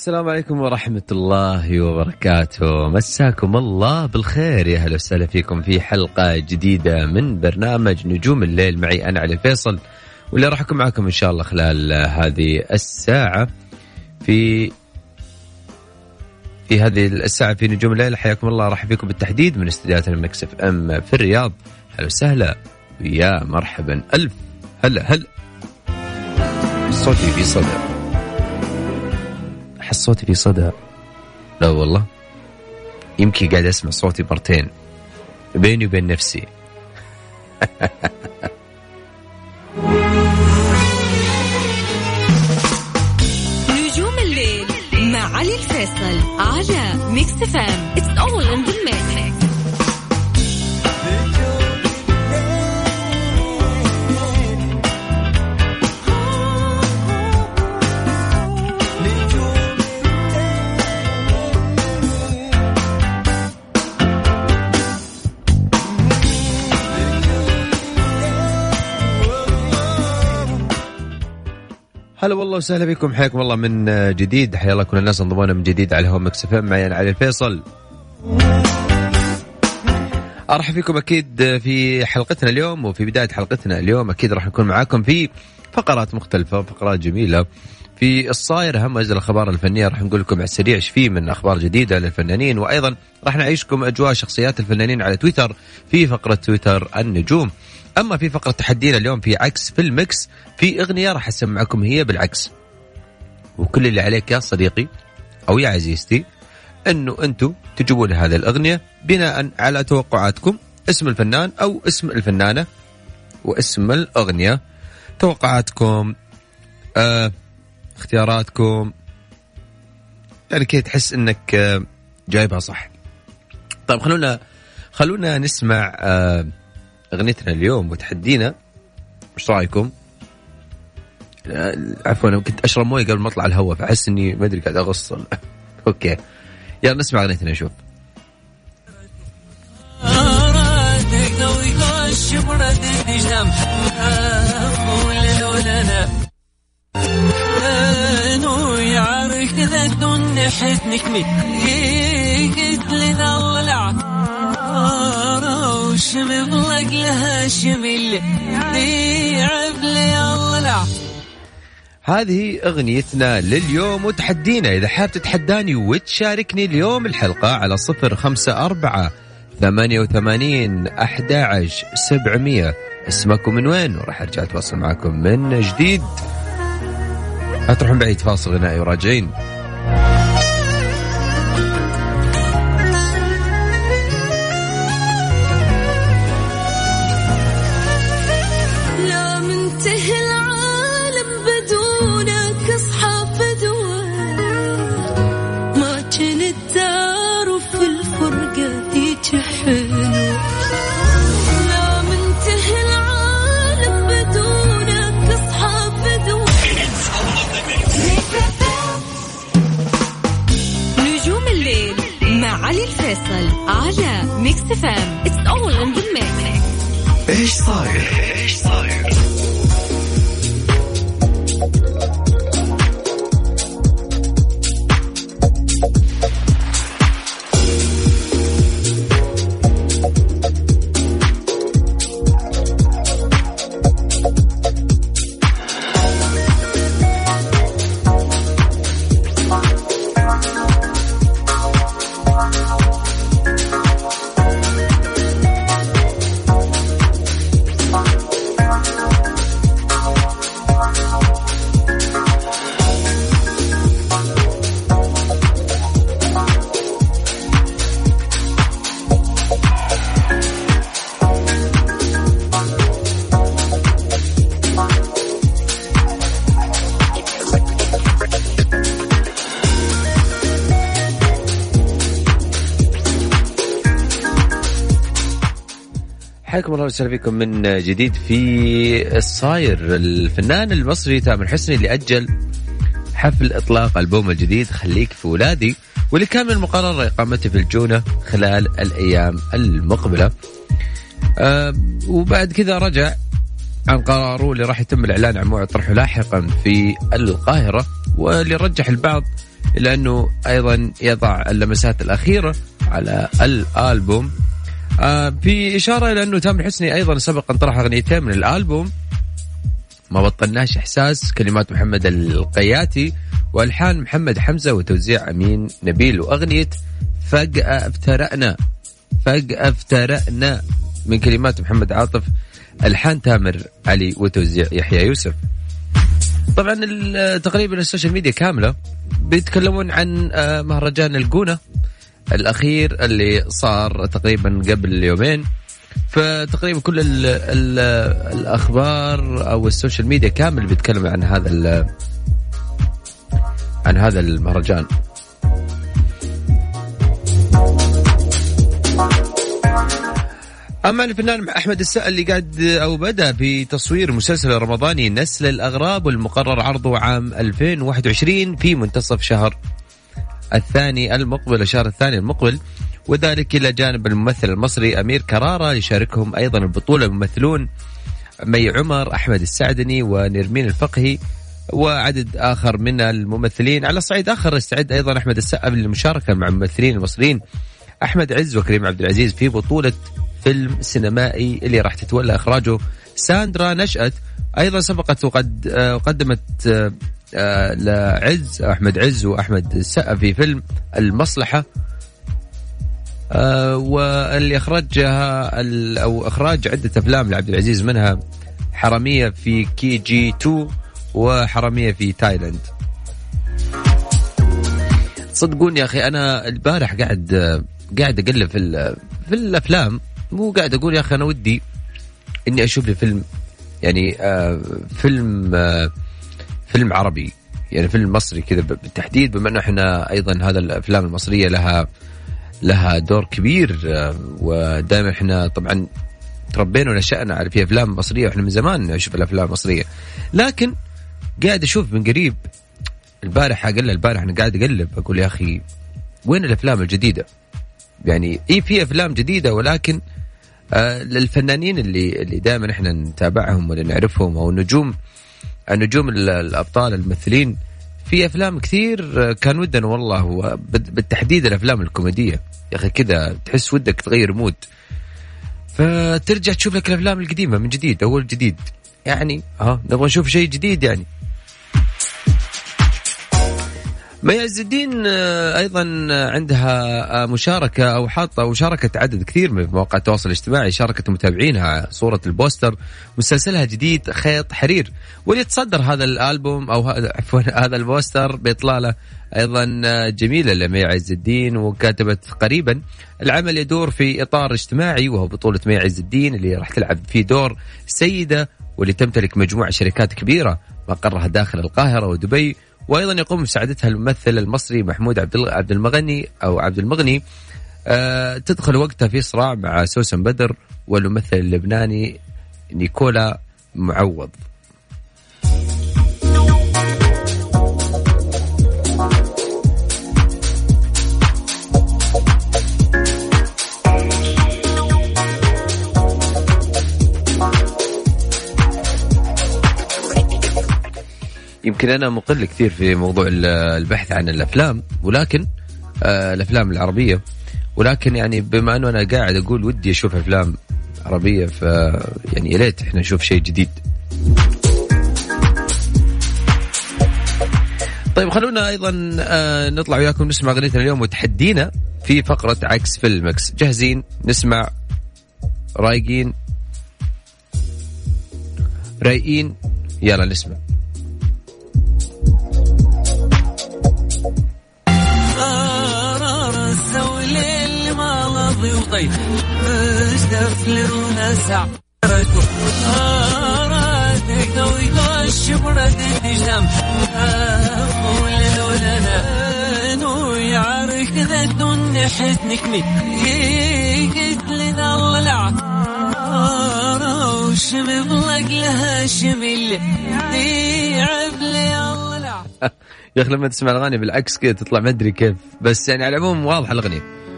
السلام عليكم ورحمة الله وبركاته. مساكم الله بالخير يا أهلا وسهلا فيكم في حلقة جديدة من برنامج نجوم الليل. معي أنا علي الفيصل واللي راح أكون معكم إن شاء الله خلال هذه الساعة في في هذه الساعة في نجوم الليل. حياكم الله. راح فيكم بالتحديد من استديوهات ال Mix FM في الرياض. هلا وسهلا ويا مرحبا. ألف هلا هلا. صوتي في صدى. احس صوتي في صدى. لا والله. يمكن قاعد أسمع صوتي مرتين. بيني وبين نفسي. نجوم الليل مع علي الفيصل على Mix FM it's all in the هلا والله وسهلا بكم. حياكم الله من جديد. حيا الله كل الناس انضمونا من جديد على هوم إم. معي أنا علي الفيصل. أرحب فيكم أكيد في حلقتنا اليوم وفي بداية حلقتنا اليوم أكيد راح نكون معاكم في فقرات مختلفة فقرات جميلة. في الصاير أهم أجل الأخبار الفنية. راح نقول لكم على السريع إيش في من أخبار جديدة للفنانين. وأيضا راح نعيشكم أجواء شخصيات الفنانين على تويتر في فقرة تويتر النجوم. أما في فقرة تحدينا اليوم في عكس في المكس في أغنية راح أسمعكم هي بالعكس. وكل اللي عليك يا صديقي أو يا عزيزتي إنه أنتم تجيبوا لي هذه الأغنية بناء على توقعاتكم. اسم الفنان أو اسم الفنانة واسم الأغنية. توقعاتكم آه اختياراتكم. يعني كي تحس إنك آه جايبها صح؟ طيب خلونا خلونا نسمع آه أغنيتنا اليوم وتحدينا. إيش رأيكم؟ عفوا أنا كنت أشرب موية قبل ما أطلع الهواء فأحس إني ما أدري قاعد اغص أوكي. يلا نسمع أغنيتنا نشوف. حزنك قلت لنا وشمم لها شمل. الله هذه أغنيتنا لليوم وتحدينا. إذا حاب تتحداني وتشاركني اليوم الحلقة على صفر خمسة أربعة ثمانية وثمانين أحد سبعمية. اسمكم من وين؟ وراح أرجع أتواصل معكم من جديد. لا بعيد فاصل غنائي وراجعين. ميكس فام اتس اول ان ذا إيش صاير؟ حياكم الله وسهلا فيكم من جديد في الصاير الفنان المصري تامر حسني اللي أجل حفل إطلاق ألبوم الجديد خليك في ولادي واللي كان من المقرر إقامته في الجونة خلال الأيام المقبلة. أه وبعد كذا رجع عن قراره اللي راح يتم الإعلان عن موعد طرحه لاحقا في القاهرة واللي رجح البعض إلى أنه أيضا يضع اللمسات الأخيرة على الألبوم آه في إشارة إلى أنه تامر حسني أيضا سبق ان طرح أغنيتين من الألبوم. ما بطلناش إحساس كلمات محمد القياتي وألحان محمد حمزة وتوزيع أمين نبيل. وأغنية فجأة افترأنا فجأة افترأنا من كلمات محمد عاطف ألحان تامر علي وتوزيع يحيى يوسف. طبعا تقريبا السوشيال ميديا كاملة بيتكلمون عن آه، مهرجان الجونة. الأخير اللي صار تقريبا قبل يومين. فتقريبا كل ال ال الأخبار أو ال social media كامل بيتكلم عن هذا عن هذا المهرجان. أما الفنان أحمد السقا اللي قاعد أو بدأ في تصوير مسلسل رمضاني نسل الأغراب والمقرر عرضه عام 2021 في منتصف شهر. الثاني المقبل الشهر الثاني المقبل وذلك إلى جانب الممثل المصري أمير كرارة يشاركهم أيضا البطولة الممثلون مي عمر أحمد السعدني ونرمين الفقهي وعدد آخر من الممثلين. على صعيد آخر استعد أيضا أحمد السقا للمشاركة مع الممثلين المصريين. أحمد عز وكريم عبد العزيز في بطولة فيلم سينمائي اللي راح تتولى إخراجه. ساندرا نشأت أيضا سبقت وقد آه، قدمت آه، لعز أحمد عز وأحمد السقا في فيلم المصلحة. آه، واللي اخرجها أو إخراج عدة أفلام لعبد العزيز منها حرامية في KG 2 وحرامية في تايلاند. صدقوني يا أخي أنا البارح قاعد قاعد أقلب في في الأفلام مو قاعد أقول يا أخي أنا ودي إني أشوف لي فيلم. يعني آه فيلم آه فيلم عربي يعني فيلم مصري كذا بالتحديد بما إنه إحنا أيضا هذا الأفلام المصرية لها لها دور كبير آه، ودائما إحنا طبعا تربينا ونشأنا على في أفلام مصرية وإحنا من زمان نشوف الأفلام المصرية لكن قاعد أشوف من قريب البارح أقل البارح أنا قاعد أقلب أقول يا أخي وين الأفلام الجديدة؟ يعني اي في أفلام جديدة ولكن آه للفنانين اللي اللي دائما إحنا نتابعهم ولا نعرفهم أو النجوم النجوم الأبطال الممثلين في أفلام كثير كان ودنا والله بالتحديد الأفلام الكوميدية. يا أخي كذا تحس ودك تغير مود. فترجع تشوف لك الأفلام القديمة من جديد أول جديد. يعني ها نبغى نشوف شيء جديد يعني. مي عز الدين آه، أيضا عندها آه، مشاركة أو حاطة مشاركة عدد كثير من مواقع التواصل الاجتماعي. شاركت متابعينها صورة البوستر مسلسلها جديد خيط حرير. واللي تصدر هذا الألبوم أو عفوا هذا البوستر بإطلالة أيضا آه، جميلة لمي عز الدين وكتبت قريبا العمل يدور في إطار اجتماعي وهو بطولة مي عز الدين اللي راح تلعب فيه دور سيدة واللي تمتلك مجموعة شركات كبيرة مقرها داخل القاهرة ودبي. وأيضا يقوم بمساعدتها الممثل المصري محمود عبد عبد المغني أو عبد المغني. أه تدخل وقتها في صراع مع سوسن بدر والممثل اللبناني نيكولا معوض. يمكن أنا مقل كثير في موضوع البحث عن الأفلام ولكن آه الأفلام العربية. ولكن يعني بما أنه أنا قاعد أقول ودي أشوف أفلام عربية ف يعني يا ريت إحنا نشوف شيء جديد. طيب خلونا أيضا آه نطلع وياكم نسمع أغنيتنا اليوم وتحدينا في فقرة عكس في المكس جاهزين؟ نسمع. رايقين؟ رايقين؟ يلا نسمع. وطيف استفلر ونسع راتك نوي الشبرة تجنم قول لنا نوي عارك ذا الدنيا حتنك مي قلت لنا الله وشمي بلق لها شمل يعب لي الله يا أخي لما تسمع الأغاني بالعكس كذا تطلع ما أدري كيف. بس يعني على العموم واضحه الأغنية.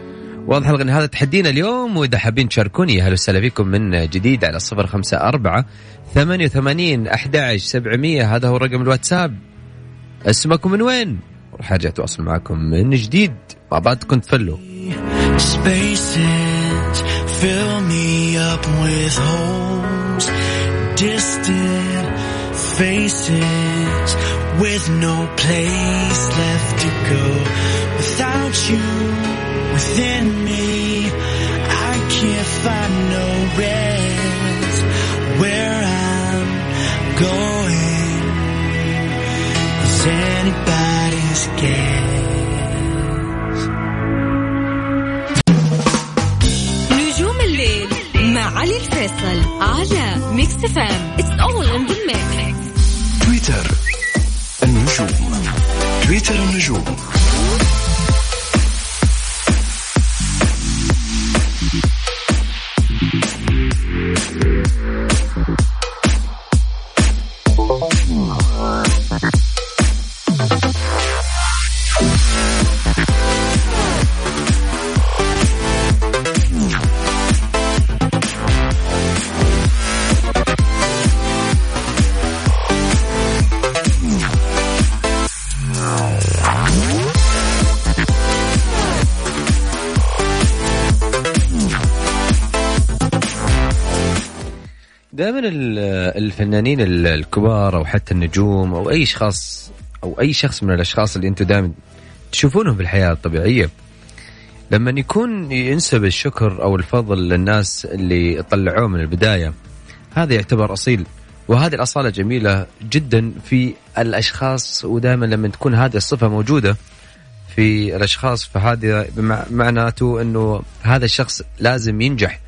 واضح الغنى هذا تحدينا اليوم وإذا حابين تشاركوني أهلا وسهلا فيكم من جديد على صفر خمسة أربعة ثمانية وثمانين أحد سبعمية. هذا هو رقم الواتساب. اسمكم من وين؟ راح أرجع أتواصل معكم من جديد. مع with holes, distant faces with no place left to go. Without you within me, دائما ال- الفنانين ال- الكبار أو حتى النجوم أو أي اشخاص أو أي شخص من الأشخاص اللي أنتم دائما تشوفونهم في الحياة الطبيعية لما يكون ينسب الشكر أو الفضل للناس اللي طلعوه من البداية هذا يعتبر أصيل. وهذه الأصالة جميلة جدا في الأشخاص ودائما لما تكون هذه الصفة موجودة في الأشخاص فهذا معناته إنه هذا الشخص لازم ينجح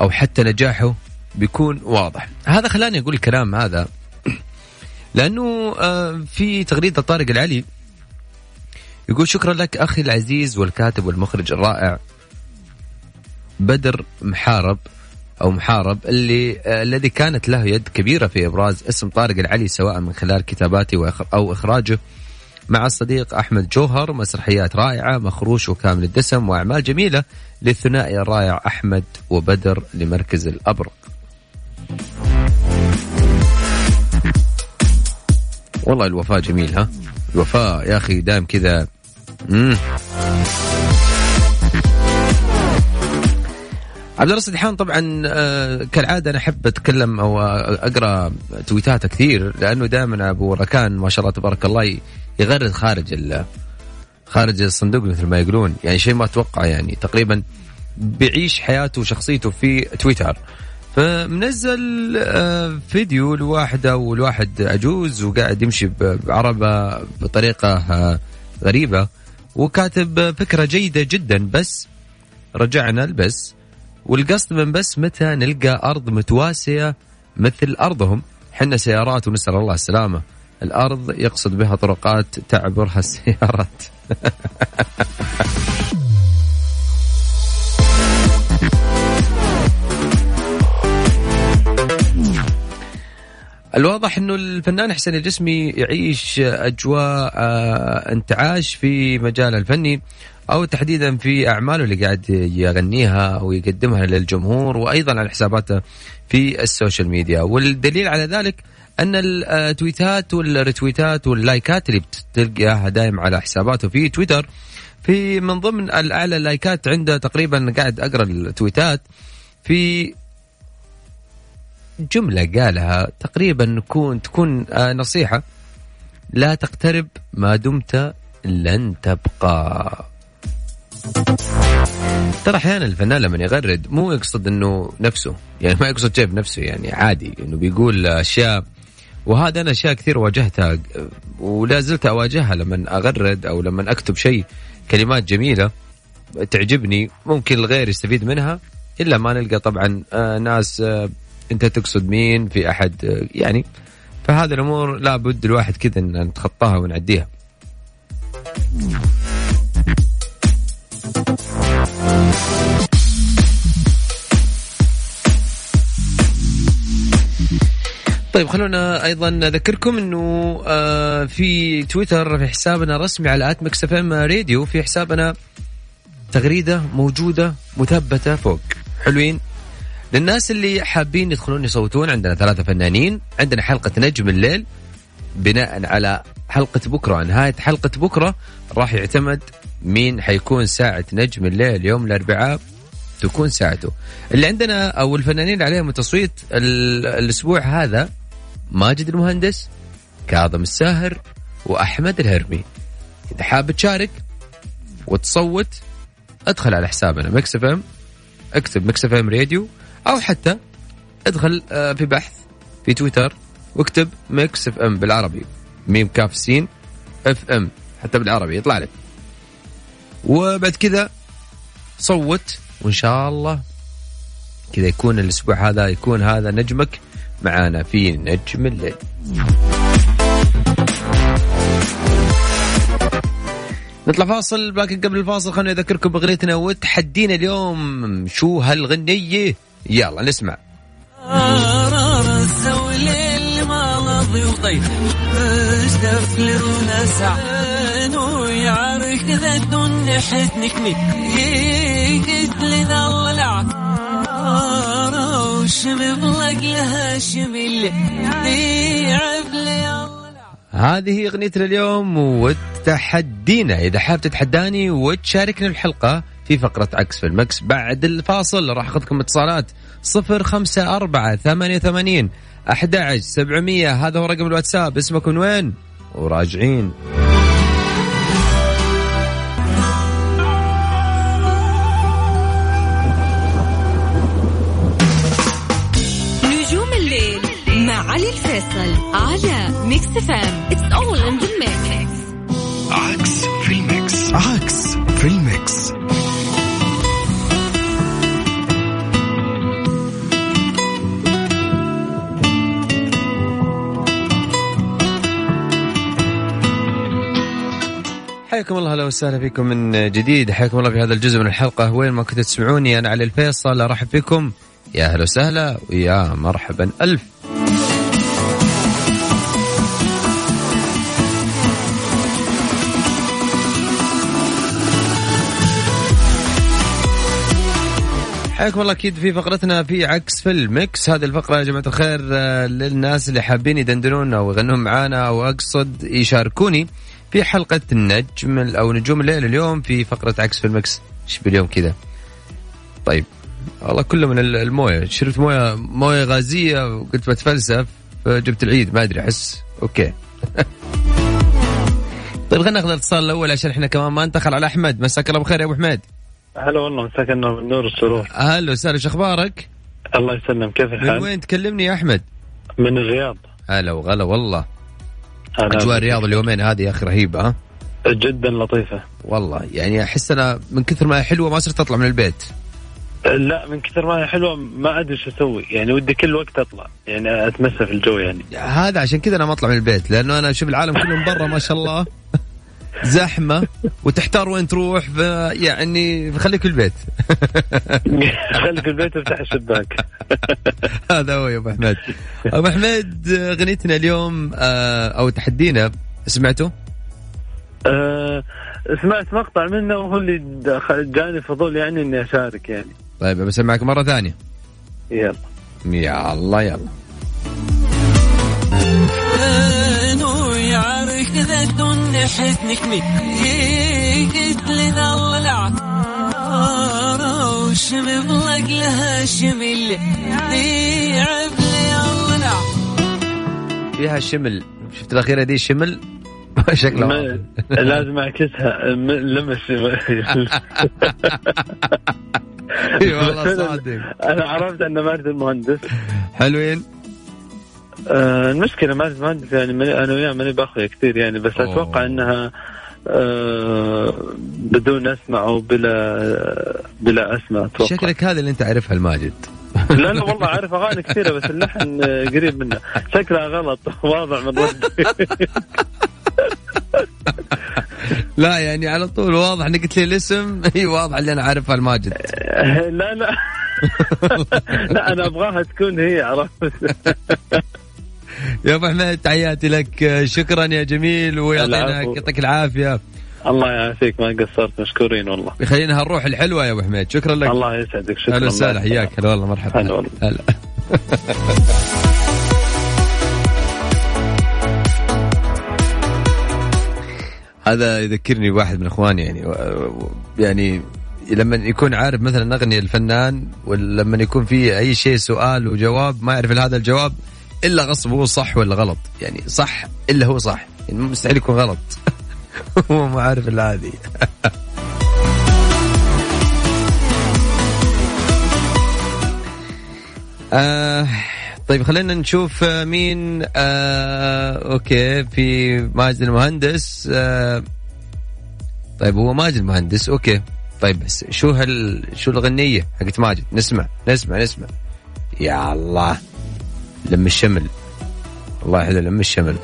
أو حتى نجاحه بيكون واضح هذا خلاني أقول الكلام هذا لأنه آه، في تغريدة طارق العلي يقول شكرا لك أخي العزيز والكاتب والمخرج الرائع بدر محارب أو محارب اللي آه، الذي كانت له يد كبيرة في إبراز اسم طارق العلي سواء من خلال كتاباته أو إخراجه مع الصديق أحمد جوهر مسرحيات رائعة مخروش وكامل الدسم وأعمال جميلة للثنائي الرائع أحمد وبدر لمركز الأبرق. والله الوفاء جميل ها؟ الوفاء يا أخي دائم كذا. عبد الله السدحان طبعا آه، كالعادة أنا أحب أتكلم أو أقرأ تويتاته كثير لأنه دائما أبو ركان ما شاء الله تبارك الله يغرد خارج خارج الصندوق مثل ما يقولون يعني شيء ما أتوقع يعني تقريبا بيعيش حياته وشخصيته في تويتر فمنزل آه، فيديو لواحدة والواحد عجوز وقاعد يمشي بعربة بطريقة آه، غريبة وكاتب فكرة جيدة جدا. بس رجعنا البس والقصد من بس متى نلقى أرض متواسية مثل أرضهم. حنا سيارات ونسأل الله السلامة. الأرض يقصد بها طرقات تعبرها السيارات. الواضح إنه الفنان حسين الجسمي يعيش أجواء آه، انتعاش في مجاله الفني أو تحديدا في أعماله اللي قاعد يغنيها أو يقدمها للجمهور وأيضا على حساباته في ال social media. والدليل على ذلك أن التويتات والريتويتات واللايكات اللي بتلقاها دائم على حساباته في تويتر في من ضمن الأعلى اللايكات عنده تقريبا قاعد أقرأ التويتات في جملة قالها تقريبا نكون تكون آه، نصيحة. لا تقترب ما دمت لن تبقى. ترى أحيانا الفنان لما يغرد مو يقصد إنه نفسه. يعني ما يقصد شيء بنفسه يعني عادي إنه بيقول أشياء. وهذا أنا أشياء كثير واجهتها ولا زلت أواجهها لما أغرد أو لما أكتب شيء كلمات جميلة تعجبني ممكن الغير يستفيد منها إلا ما نلقى طبعا آه، ناس آه، انت تقصد مين في احد يعني فهذه الأمور لابد الواحد كذا ان نتخطاها ونعديها. طيب خلونا أيضا اذكركم انه آه، في تويتر في حسابنا الرسمي على at Mix FM Radio في حسابنا تغريدة موجودة مثبتة فوق. حلوين؟ للناس اللي حابين يدخلون يصوتون عندنا ثلاثة فنانين. عندنا حلقة نجم الليل بناء على حلقة بكرة. نهاية حلقة بكرة راح يعتمد مين حيكون ساعة نجم الليل يوم الأربعاء. تكون ساعته. اللي عندنا أو الفنانين اللي عليهم التصويت ال- الأسبوع هذا ماجد المهندس كاظم الساهر وأحمد الهرمي. إذا حاب تشارك وتصوت ادخل على حسابنا. Mix FM اكتب Mix FM Radio. أو حتى ادخل آه، في بحث في تويتر واكتب Mix FM بالعربي. ميم كاف سين اف ام حتى بالعربي يطلع لك. وبعد كذا صوت وإن شاء الله كذا يكون الأسبوع هذا يكون هذا نجمك معانا في نجم الليل. نطلع فاصل لكن قبل الفاصل خليني اذكركم بأغنيتنا وتحدينا اليوم شو هالغنية؟ يلا نسمع. وطيب. اشتف لرونا سعان نحت نكني لنا ولع لها شمل هذه اغنيتنا اليوم وتحدينا. إذا حاب تتحداني وتشاركنا الحلقة في فقرة عكس في المكس. بعد الفاصل راح أخذكم اتصالات. صفر خمسة أربعة ثمانية ثمانين أحد عشر سبعمية. هذا هو رقم الواتساب. اسمك من وين؟ وراجعين. نجوم الليل مع علي الفيصل على Mix FM it's all in the mix عكس في ال mix عكس في ال mix حياكم الله أهلا وسهلا فيكم من جديد. حياكم الله في هذا الجزء من الحلقة. وين ما كنتوا تسمعوني أنا علي الفيصل أرحب فيكم. يا أهلا وسهلا ويا مرحبا. ألف. حياكم الله أكيد في فقرتنا في عكس في الميكس هذه الفقرة يا جماعة الخير آه، للناس اللي حابين يدندنون أو يغنون معانا أو أقصد يشاركوني. في حلقة النجم أو نجوم الليل اليوم في فقرة عكس في ال mix إيش باليوم كذا؟ طيب. والله كله من ال- الموية. شربت مويه موية غازية وقلت بتفلسف فجبت العيد. ما أدري أحس. okay. طيب خلينا ناخذ الاتصال الأول عشان إحنا كمان ما نتاخر على أحمد. مساك الله بخير يا أبو حميد هلا والله مساك النور النور والسرور أهلا وسهلا. شو أخبارك؟ الله يسلم كيف من الحال؟ وين؟ تكلمني يا أحمد؟ من الرياض. هلا وغلا والله. هلا اجواء بك. الرياض اليومين هذه؟ يا أخي رهيبة ها؟ جدا لطيفة. والله يعني أحس أنا من كثر ما هي حلوة ما صرت أطلع من البيت. لا من كثر ما هي حلوة ما أدري شو أسوي. يعني ودي كل وقت أطلع يعني اتمسى في الجو يعني. هذا عشان كذا أنا ما أطلع من البيت لأنه أنا أشوف العالم كله من برا ما شاء الله. زحمة وتحتار وين تروح ف- يعني خليك في البيت. خلي في البيت وافتح الشباك. هذا هو يا أبو حميد أبو حميد اغنيتنا اليوم آه، أو تحدينا سمعته؟ آه، سمعت مقطع منه وهو اللي جاني فضول يعني إني أشارك يعني. طيب بسمعك مرة ثانية. يلا. يا الله يلا ويعرف كذا نكني قلت لنا ولع وشمم لها شمل يعب لي ولع فيها شمل. شفت الأخيرة دي شمل؟ واضح. لازم أعكسها. لمس. إي والله صادق. أنا عرفت ان ماجد المهندس حلوين. آه المشكلة ماجد المهندس يعني ماني- أنا وياه ماني باخذها كثير يعني بس أوه. أتوقع إنها آه بدون اسمع أو بلا بلا اسمع أتوقع. شكلك هذا اللي أنت عارفها الماجد. لا لا والله عارف أغاني كثيرة بس اللحن آه، قريب منه شكلها غلط واضح من ردي لا يعني على طول واضح إنك قلت لي الاسم. إي واضح اللي أنا عارفها الماجد. لا لا. لا أنا أبغاها تكون هي عرفت. يا أبو حميد تحياتي لك. شكرا يا جميل ويعطينا. يعطيك العافية. الله يعافيك ما قصرت مشكورين والله. يخلينا هالروح الحلوة يا أبو حميد شكرا لك. الله يسعدك شكرا أهلا وسهلا حياك. هلا والله مرحبا. هلا والله. هلا. هذا يذكرني بواحد من إخواني يعني يعني لما يكون عارف مثلا أغنية الفنان ولما يكون في أي شيء سؤال وجواب ما يعرف هذا الجواب إلا غصب هو صح ولا غلط. يعني صح إلا هو صح. يعني مستحيل يكون غلط. هو ما عارف إلا هذه. آه طيب خلينا نشوف آه، مين آه okay في ماجد المهندس آه طيب هو ماجد المهندس okay. طيب بس شو هال شو الغنية حقت ماجد؟ نسمع نسمع نسمع. يا الله. لم الشمل. الله يحفظه لم الشمل.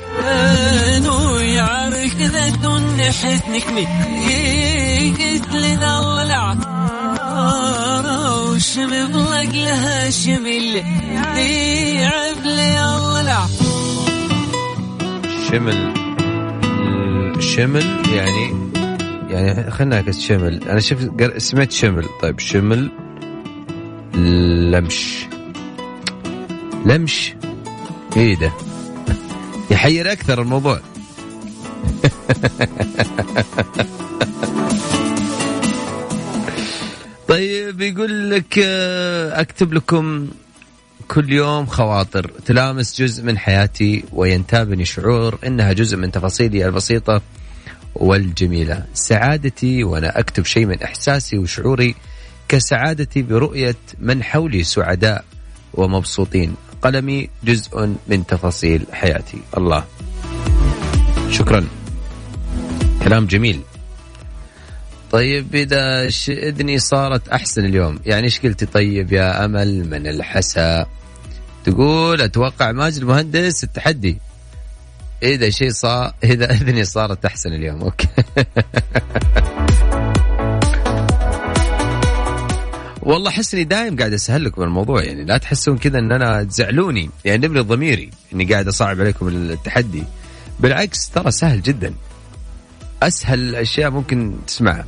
شمل. شمل يعني يعني نعكس شمل. أنا شفت سمعت شمل. طيب شمل. لمش. لمش. إيه ده؟ يحير أكثر الموضوع. طيب يقول لك آه، أكتب لكم كل يوم خواطر. تلامس جزء من حياتي وينتابني شعور إنها جزء من تفاصيلي البسيطة والجميلة، سعادتي وأنا أكتب شيء من إحساسي وشعوري كسعادتي برؤية من حولي سعداء ومبسوطين، قلمي جزء من تفاصيل حياتي، الله. شكرا. كلام جميل. طيب إذا ش- إذني صارت أحسن اليوم. يعني إيش قلتي؟ طيب يا أمل من الحسا. تقول أتوقع ماجد المهندس التحدي. إذا شيء صار إذا إذني صارت أحسن اليوم. أوكي. والله حسني دايم قاعد أسهل لكم الموضوع يعني لا تحسون كذا إن أنا تزعلوني. يعني نبني ضميري إني قاعد أصعب عليكم التحدي. بالعكس ترى سهل جدا. أسهل الاشياء ممكن تسمعها.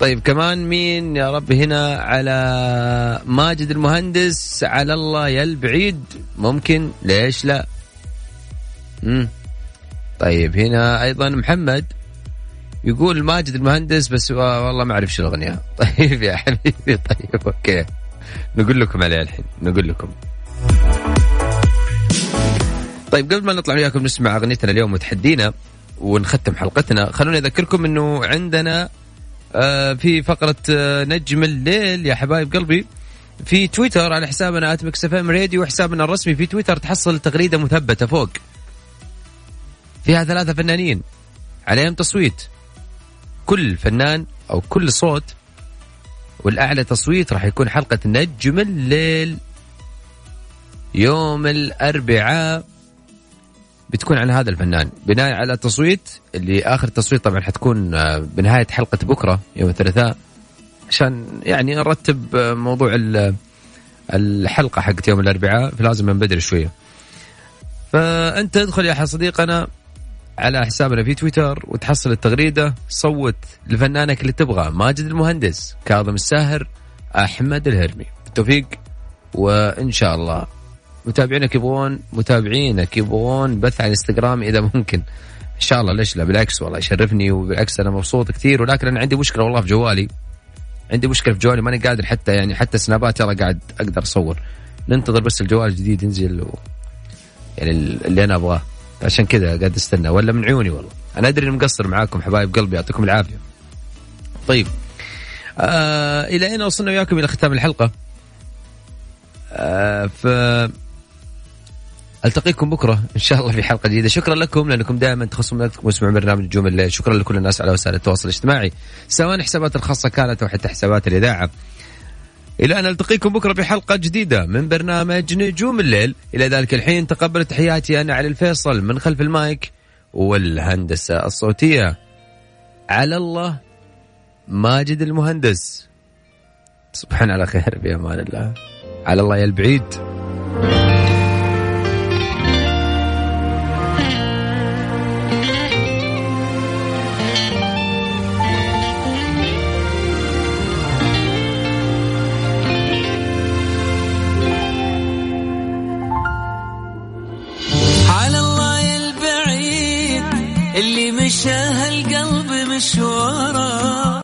طيب كمان مين يا رب هنا على ماجد المهندس؟ على الله يا البعيد. ممكن؟ ليش لا؟ مم. طيب هنا أيضا محمد. يقول ماجد المهندس بس والله ما أعرف شو الأغنية. طيب يا حبيبي طيب أوكي. نقول لكم عليه الحين نقول لكم. طيب قبل ما نطلع وياكم نسمع أغنيتنا اليوم وتحدينا ونختم حلقتنا خلوني أذكركم إنه عندنا آه، في فقرة آه، نجم الليل يا حبايب قلبي. في تويتر على حسابنا at Mix FM Radio وحسابنا الرسمي في تويتر تحصل تغريدة مثبتة فوق. فيها ثلاثة فنانين عليهم تصويت. كل فنان أو كل صوت والأعلى تصويت راح يكون حلقة نجم الليل. يوم الأربعاء بتكون عن هذا الفنان. بناء على تصويت اللي آخر تصويت طبعا حتكون آه، بنهاية حلقة بكرة يوم الثلاثاء عشان يعني نرتب آه، موضوع ال- الحلقة حقت يوم الأربعاء فلازم من بدري شوية. فأنت ادخل يا صديقنا. على حسابنا في تويتر وتحصل التغريدة. صوت لفنانك اللي تبغاه ماجد المهندس كاظم الساهر أحمد الهرمي. بالتوفيق وإن شاء الله. متابعينك يبغون متابعينك يبغون بث على الإنستغرام إذا ممكن. إن شاء الله ليش لا؟ بالعكس والله يشرفني وبالعكس أنا مبسوط كثير. ولكن أنا عندي مشكلة والله في جوالي. عندي مشكلة في جوالي ماني قادر حتى يعني حتى سنابات ترى قاعد أقدر أصور. ننتظر بس الجوال الجديد ينزل و... يعني اللي أنا أبغاه. عشان كذا قاعد استنى. ولا من عيوني والله. أنا أدري إني مقصر معاكم حبايب قلبي يعطيكم العافية. طيب. آه إلى أين وصلنا وياكم إلى ختام الحلقة؟ آه ف ألتقيكم بكرة إن شاء الله في حلقة جديدة. شكرا لكم لأنكم دائما تخصصون وقتكم وتسمعون برنامج نجوم الليل شكرا لكل الناس على وسائل التواصل الاجتماعي سواء حسابات الخاصة كانت أو حتى حسابات الإذاعة. إلى أن التقيكم بكرة في حلقه جديدة من برنامج نجوم الليل. إلى ذلك الحين تقبل تحياتي أنا علي الفيصل من خلف المايك والهندسة الصوتية. على الله ماجد المهندس. تصبحون على خير بامان الله. على الله يا البعيد.